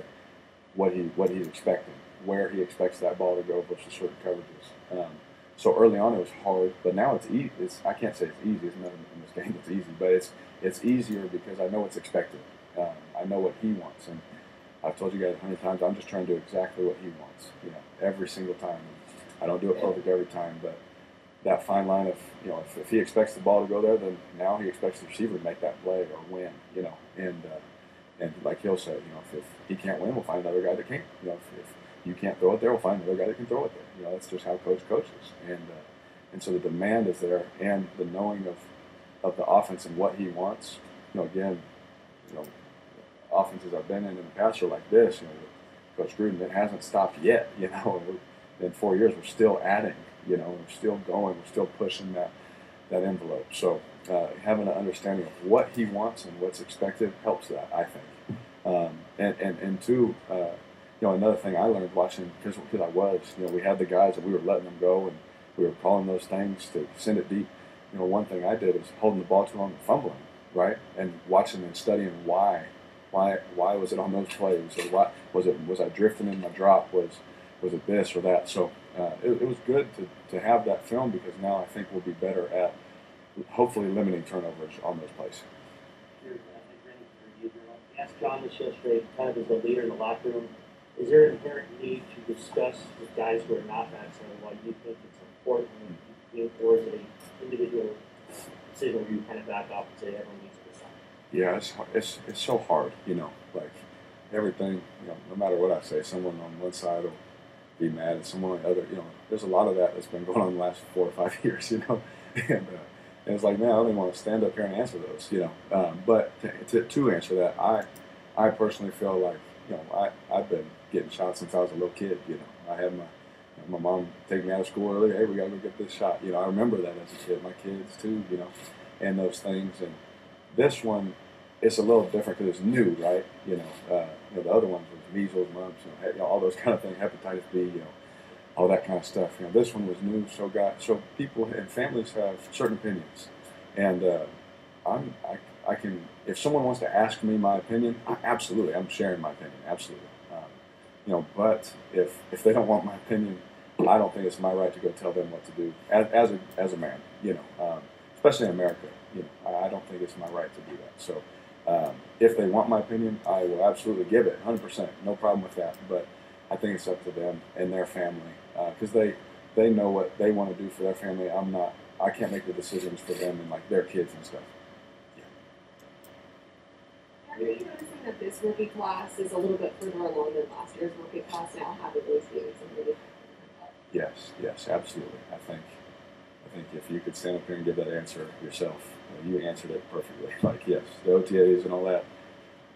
what he what he's expecting, where he expects that ball to go versus certain coverages. Um, so early on it was hard, but now it's easy. It's I can't say it's easy. It's nothing in this game that's easy, but it's it's easier because I know what's expected. Um, I know what he wants, and I've told you guys a hundred times. I'm just trying to do exactly what he wants. You know, every single time. I don't do it perfect every time, but that fine line of you know if, if he expects the ball to go there, then now he expects the receiver to make that play or win. You know, and uh, and like he'll say, you know, if, if he can't win, we'll find another guy that can. You know, if, if you can't throw it there, we'll find another guy that can throw it there. You know, that's just how coach coaches, and uh, and so the demand is there, and the knowing of of the offense and what he wants. You know, again, you know, offenses I've been in in the past are like this. You know, Coach Gruden, it hasn't stopped yet. (laughs) You know, in four years, we're still adding. You know, we're still going. We're still pushing that that envelope. So uh, having an understanding of what he wants and what's expected helps that, I think. Um, and, and, and two, uh, you know, another thing I learned watching, because I was, you know, we had the guys and we were letting them go and we were calling those things to send it deep. You know, one thing I did was holding the ball too long and fumbling, right? And watching and studying why. Why, why was it on those plays? Or why, was it was I drifting in my drop? Was was it this or that? So uh, it, it was good to, to have that film because now I think we'll be better at hopefully limiting turnovers on those plays. asked John this yesterday, kind of as a leader in the locker room, is there an inherent need to discuss with guys who are not vaccinated why you think it's important, or is it an individual decision where you kind of back off and say everyone needs to sign? Yeah, it's it's it's so hard, you know, like everything, you know, no matter what I say, someone on one side will be mad, and someone on the other, you know, there's a lot of that that's been going on the last four or five (laughs) years, you know, (laughs) and. Uh, and it's like, man, I don't even want to stand up here and answer those, you know. Um, but to, to, to answer that, I, I personally feel like, you know, I, I've been getting shots since I was a little kid. You know, I had my, my mom take me out of school early. Hey, we gotta go get this shot. You know, I remember that as a kid. My kids too. You know, and those things. And this one, it's a little different because it's new, right? You know, uh, you know, the other ones was measles, mumps, you know, all those (laughs) kind of things, hepatitis B. You know, all that kind of stuff. You know, this one was new, so got so people and families have certain opinions, and uh, I'm I, I can if someone wants to ask me my opinion, I, absolutely, I'm sharing my opinion, absolutely. Um, you know, but if if they don't want my opinion, I don't think it's my right to go tell them what to do as, as a as a man. You know, um, especially in America. You know, I, I don't think it's my right to do that. So. Um, if they want my opinion, I will absolutely give it, 100%, no problem with that. But I think it's up to them and their family because they they know what they want to do for their family. I'm not. I can't make the decisions for them and like their kids and stuff. Are you noticing that this rookie class is a little bit further along than last year's rookie class now, having those and really Yes, yes, absolutely. I think I think if you could stand up here and give that answer yourself, uh, you answered it perfectly. (laughs) Like yes, the OTAs and all that,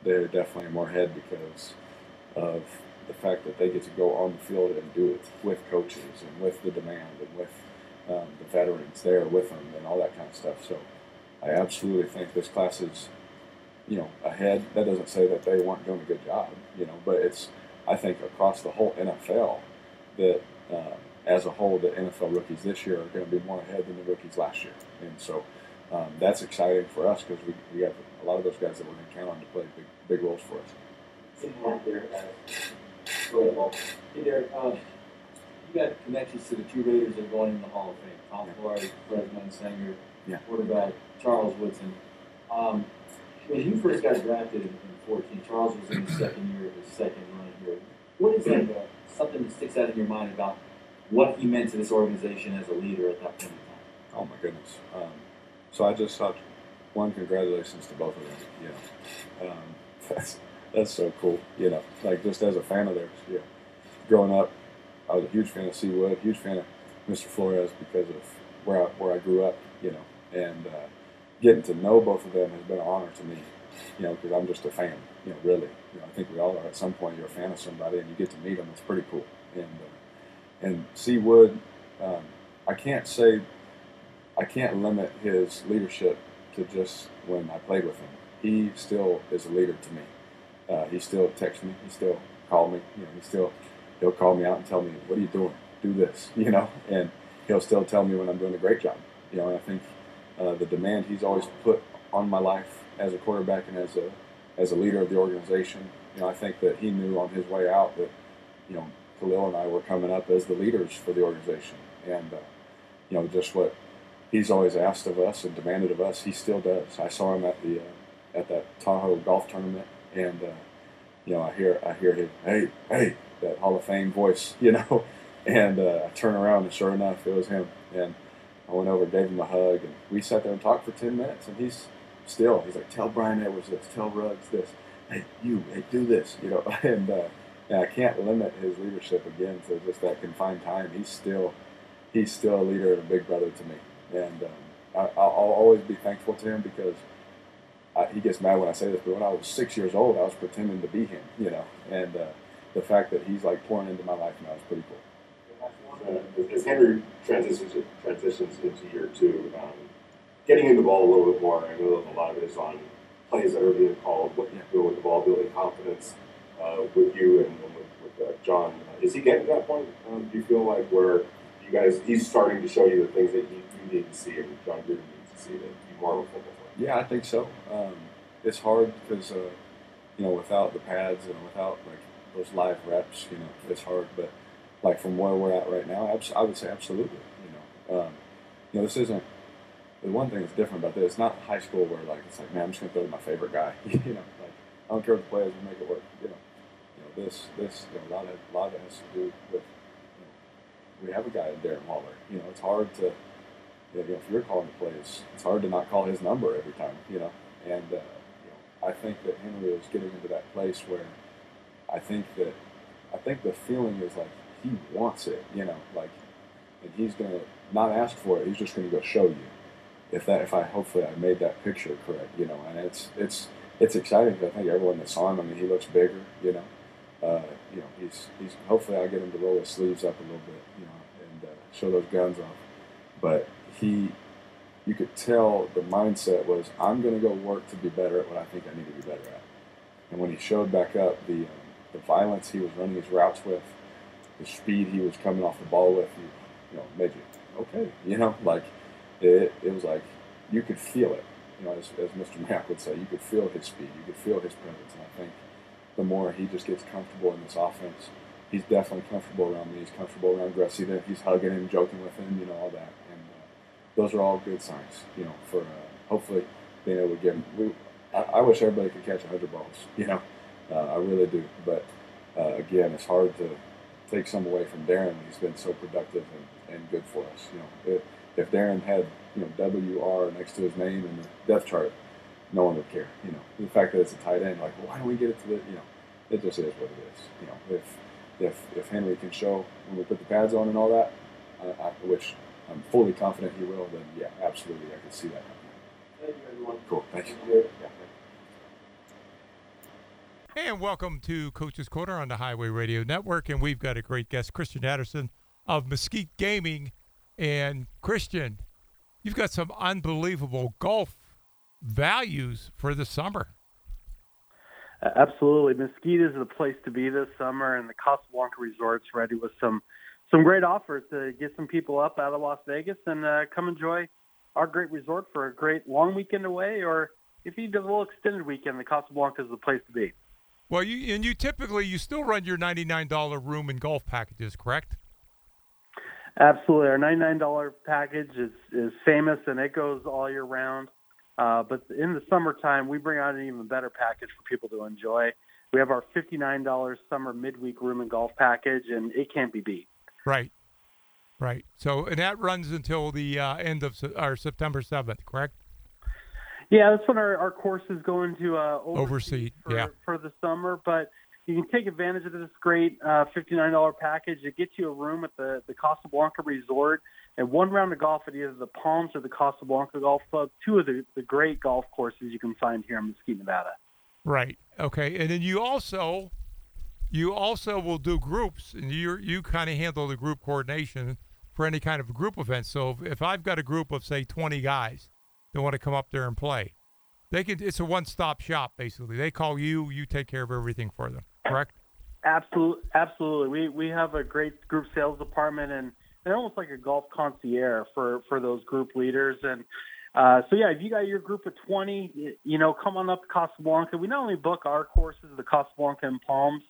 they're definitely more ahead because of the fact that they get to go on the field and do it with coaches and with the demand and with um, the veterans there with them and all that kind of stuff. So I absolutely think this class is, you know, ahead. That doesn't say that they weren't doing a good job, you know, but it's I think across the whole NFL that uh, as a whole the NFL rookies this year are going to be more ahead than the rookies last year, and so um, that's exciting for us because we, we have a lot of those guys that we're going to count on to play big big roles for us. Go. Hey, Derek, um, you got connections to the two Raiders that are going in the Hall of Fame. Tom Flores, Fresno Sanger, Yeah. quarterback Charles Woodson. Um, when you first got drafted in, in 14, Charles was in his second year of his second run here. What is like uh, something that sticks out in your mind about what he meant to this organization as a leader at that point in time? Oh my goodness. Um, so I just thought, one, congratulations to both of them. Yeah. um, that's, that's so cool. You know, like just as a fan of theirs. Yeah, growing up, I was a huge fan of C-Wood, huge fan of Mr. Flores because of where I, where I grew up. You know, and uh, getting to know both of them has been an honor to me. You know, because I'm just a fan. You know, really. You know, I think we all are. At some point, you're a fan of somebody, and you get to meet them. It's pretty cool. And uh, and C-Wood, um, I can't say, I can't limit his leadership to just when I played with him. He still is a leader to me. Uh, he still texts me. He still call me. You know, he still he'll call me out and tell me, "What are you doing? Do this." (laughs) You know, and he'll still tell me when I'm doing a great job. You know, and I think uh, the demand he's always put on my life as a quarterback and as a as a leader of the organization. You know, I think that he knew on his way out that you know Khalil and I were coming up as the leaders for the organization, and uh, you know just what he's always asked of us and demanded of us, he still does. I saw him at the uh, at that Tahoe golf tournament, and uh, you know I hear I hear him, hey hey, that Hall of Fame voice, (laughs) you know, and uh, I turn around and sure enough it was him, and I went over, gave him a hug, and we sat there and talked for ten minutes, and he's still he's like, tell Bryan Edwards this, tell Ruggs this, hey you, hey do this, you know, (laughs) and. Uh, and I can't limit his leadership again to just that confined time. He's still, he's still a leader and a big brother to me, and um, I, I'll always be thankful to him because I, he gets mad when I say this. But when I was six years old, I was pretending to be him, you know, and uh, the fact that he's like pouring into my life now is pretty cool. Uh, as Henry transitions transitions into year two, um, getting in the ball a little bit more. I know a lot of it is on plays that are being called, what you're doing with the ball, building confidence uh, with you and, with, uh, John. Is he getting to that point? Um, do you feel like where you guys, he's starting to show you the things that you, you need to see and John Gruden needs to see to be more of a football? Yeah, I think so. Um, it's hard because, uh, you know, without the pads and without like those live reps, you know, it's hard. But like from where we're at right now, I would say absolutely. You know, um, you know, this isn't the one thing that's different about this. It's not high school where like it's like, man, I'm just gonna throw to my favorite guy. (laughs) you know, like I don't care if the play is, we make it work. You know, you know this this you know, a lot of a lot of it has to do with. You know, we have a guy in Darren Waller. You know, it's hard to. You know, if you're calling the plays, it's hard to not call his number every time. You know, and uh, you know, I think that Henry is getting into that place where I think that I think the feeling is like he wants it. You know, like, and he's gonna not ask for it. He's just gonna go show you. If that, if I hopefully I made that picture correct. You know, and it's it's it's exciting because I think everyone that saw him. I mean, he looks bigger. You know, uh, you know, he's he's hopefully I get him to roll his sleeves up a little bit. You know, and uh, show those guns off. But he, you could tell the mindset was I'm going to go work to be better at what I think I need to be better at. And when he showed back up the um, the violence he was running his routes with, the speed he was coming off the ball with, you, know, made you okay. (laughs) You know, like it, it was like you could feel it. You know, as, as Mr. Mack would say, you could feel his speed, you could feel his presence. And I think the more he just gets comfortable in this offense, he's definitely comfortable around me. He's comfortable around Gressy. He's hugging him, joking with him, you know, all that. Those are all good signs, you know, for uh, hopefully being able to get him. We, I, I wish everybody could catch 100 balls, (laughs) you know, uh, I really do. But uh, again, it's hard to take some away from Darren. He's been so productive and, and good for us. You know, if, if Darren had you know WR next to his name in the depth chart, no one would care. You know, the fact that it's a tight end, like, why don't we get it to the you know, it just is what it is. You know, if if if Henry can show when we put the pads on and all that, I, I, which I'm fully confident he will, then yeah, absolutely, I can see that happening. Thank you, everyone. Cool, thank you. Yeah. And welcome to Coach's Corner on the Highway Radio Network. And we've got a great guest, Christian Anderson of Mesquite Gaming. And Christian, you've got some unbelievable golf values for the summer. Absolutely, Mesquite is the place to be this summer, and the Casablanca Resort's ready with some some great offers to get some people up out of Las Vegas and uh, come enjoy our great resort for a great long weekend away, or if you need a little extended weekend, the Casablanca is the place to be. Well, you and you typically you still run your ninety nine dollar room and golf packages, correct? Absolutely, our ninety nine dollar package is is famous and it goes all year round. Uh, but in the summertime, we bring out an even better package for people to enjoy. We have our fifty nine dollars summer midweek room and golf package, and it can't be beat. Right, right. So and that runs until the uh, end of or September seventh, correct? Yeah, that's when our, our courses go into uh, Overseed, for, yeah. for the summer. But you can take advantage of this great uh, $59 package. It gets you a room at the, the Casablanca Resort and one round of golf at either the Palms or the Casablanca Golf Club, two of the, the great golf courses you can find here in Mesquite, Nevada. Right. Okay. And then you also you also will do groups and you you kind of handle the group coordination for any kind of group event. So if, if I've got a group of say 20 guys that want to come up there and play, they can it's a one-stop shop basically. They call you, you take care of everything for them. Correct? Absolutely, absolutely. We we have a great group sales department, and they're almost like a golf concierge for for those group leaders. And uh, so, yeah, if you got your group of twenty, you know, come on up to Casablanca. We not only book our courses, the Casablanca and Palms,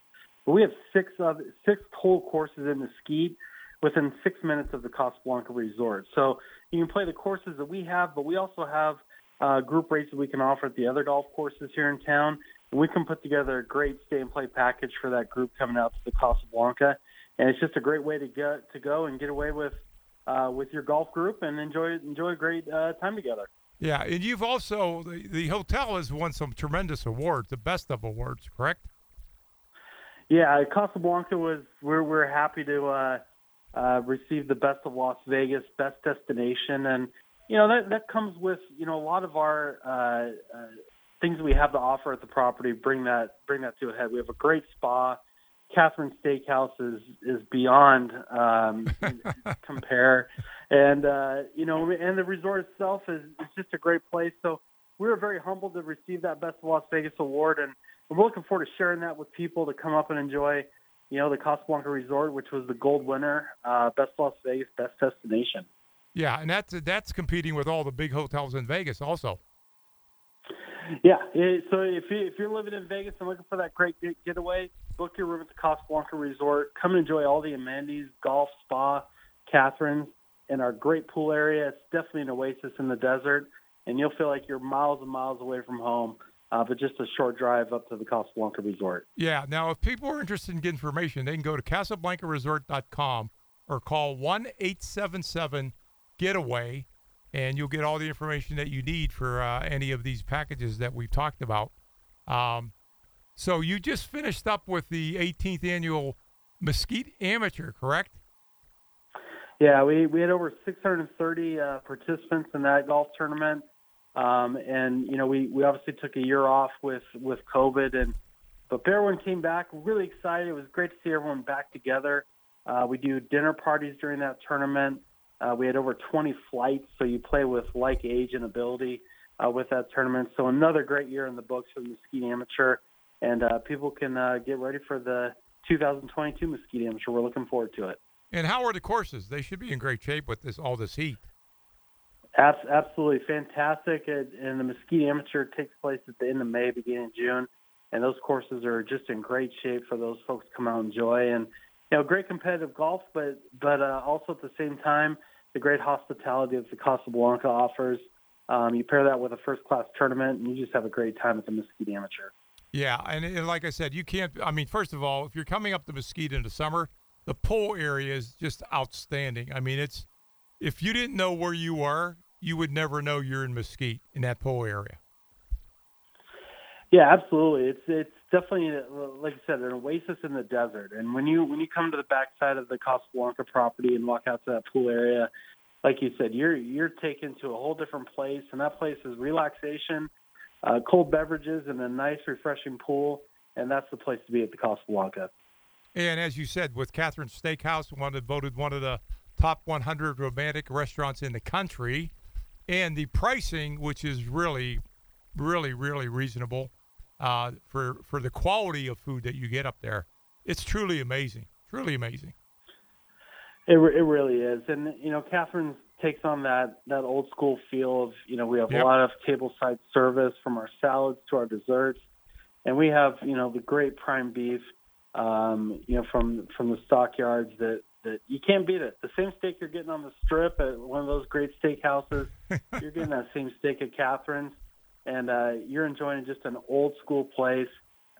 but we have six of six whole courses in Mesquite within six minutes of the Casablanca Resort. So you can play the courses that we have, but we also have uh, group rates that we can offer at the other golf courses here in town. And we can put together a great stay and play package for that group coming out to the Casablanca. And it's just a great way to get to go and get away with uh, with your golf group and enjoy enjoy a great uh, time together. Yeah, and you've also the, the hotel has won some tremendous awards, the best of awards, correct? Yeah, Casablanca was we're we're happy to uh, uh, receive the best of Las Vegas, best destination, and you know that that comes with you know a lot of our uh, uh, things we have to offer at the property. Bring that bring that to a head. We have a great spa. Catherine Steakhouse is is beyond um, (laughs) compare, and uh, you know, and the resort itself is, is just a great place. So we were very humbled to receive that Best of Las Vegas award, and we're looking forward to sharing that with people to come up and enjoy, you know, the Casablanca Resort, which was the gold winner, uh, Best Las Vegas, Best Destination. Yeah, and that's that's competing with all the big hotels in Vegas also. Yeah. eh, So if you if you're living in Vegas and looking for that great getaway, book your room at the Casablanca Resort. Come and enjoy all the amenities, golf, spa, Catherine's, and our great pool area. It's definitely an oasis in the desert, and you'll feel like you're miles and miles away from home, uh, but just a short drive up to the Casablanca Resort. Yeah. Now, if people are interested in getting information, they can go to CasablancaResort.com or call one eight seven seven getaway, and you'll get all the information that you need for uh, any of these packages that we've talked about. Um, so you just finished up with the 18th annual Mesquite Amateur, correct? Yeah, we, we had over 630 uh, participants in that golf tournament. Um, and, you know, we, we obviously took a year off with, with COVID. and But everyone came back. Really excited. It was great to see everyone back together. Uh, we do dinner parties during that tournament. Uh, we had over 20 flights, so you play with like age and ability uh, with that tournament. So another great year in the books for the Mesquite Amateur. And uh, people can uh, get ready for the 2022 Mesquite Amateur. We're looking forward to it. And how are the courses? They should be in great shape with this all this heat. Abs- Absolutely fantastic. And the Mesquite Amateur takes place at the end of May, beginning of June, and those courses are just in great shape for those folks to come out and enjoy. And you know, great competitive golf, but but uh, also at the same time, the great hospitality that the Casablanca offers. Um, you pair that with a first class tournament, and you just have a great time at the Mesquite Amateur. Yeah, and, and like I said, you can't. I mean, first of all, if you're coming up to Mesquite in the summer, the pool area is just outstanding. I mean, it's if you didn't know where you were, you would never know you're in Mesquite in that pool area. Yeah, absolutely. It's it's definitely like I said, an oasis in the desert. And when you when you come to the backside of the Casablanca property and walk out to that pool area, like you said, you're you're taken to a whole different place, and that place is relaxation, uh, cold beverages, and a nice, refreshing pool. And that's the place to be at the Casablanca. And as you said, with Catherine's Steakhouse, one voted one of the top 100 romantic restaurants in the country, and the pricing, which is really, really, really reasonable uh, for for the quality of food that you get up there. It's truly amazing, truly amazing. It re- it really is, and you know, Catherine takes on that that old school feel of you know we have Yep. a lot of tableside service from our salads to our desserts, and we have you know the great prime beef, um, you know from from the stockyards that that you can't beat it. The same steak you're getting on the strip at one of those great steakhouses, (laughs) you're getting that same steak at Catherine's, and uh, you're enjoying just an old school place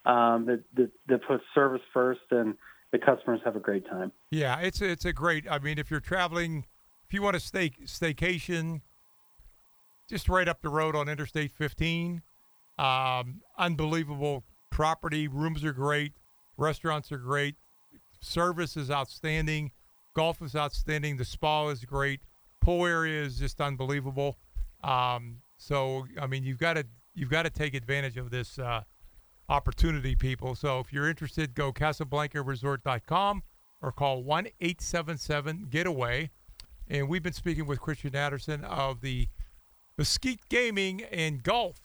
um, that, that that puts service first, and the customers have a great time. Yeah, it's a, it's a great. I mean, if you're traveling, if you want to stay staycation, just right up the road on Interstate 15. Um, unbelievable property. Rooms are great. Restaurants are great. Service is outstanding. Golf is outstanding. The spa is great. Pool area is just unbelievable. Um, so I mean, you've got to you've got to take advantage of this uh, opportunity, people. So if you're interested, go CasablancaResort.com or call one eight seven seven Getaway. And we've been speaking with Christian Anderson of the Mesquite Gaming and Golf.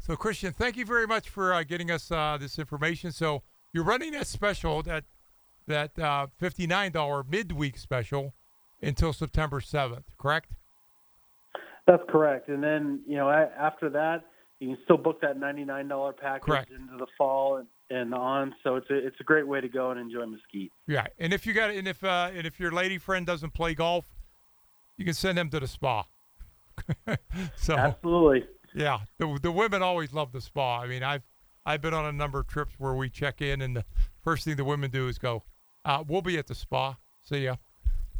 So Christian, thank you very much for uh, getting us uh, this information. So you're running that special that that uh, fifty nine dollar midweek special until September seventh, correct? That's correct. And then, you know, after that, you can still book that $99 package Correct. into the fall and, and on. So it's a, it's a great way to go and enjoy Mesquite. Yeah, and if you got and if uh, and if your lady friend doesn't play golf, you can send them to the spa. (laughs) so Absolutely. Yeah, the the women always love the spa. I mean, I've I've been on a number of trips where we check in, and the first thing the women do is go, uh, "We'll be at the spa. See ya."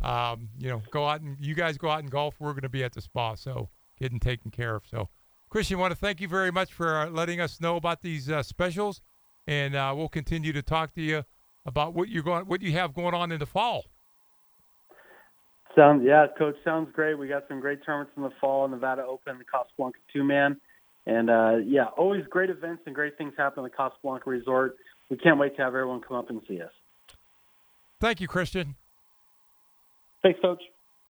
Um, you know, go out and you guys go out and golf. We're going to be at the spa, so getting taken care of. So, Christian, want to thank you very much for uh, letting us know about these uh, specials, and uh, we'll continue to talk to you about what you're going, what you have going on in the fall. Sounds yeah, coach. Sounds great. We got some great tournaments in the fall, Nevada Open, the Casablanca two man, and uh, yeah, always great events and great things happen at the Casablanca Resort. We can't wait to have everyone come up and see us. Thank you, Christian. Thanks, coach.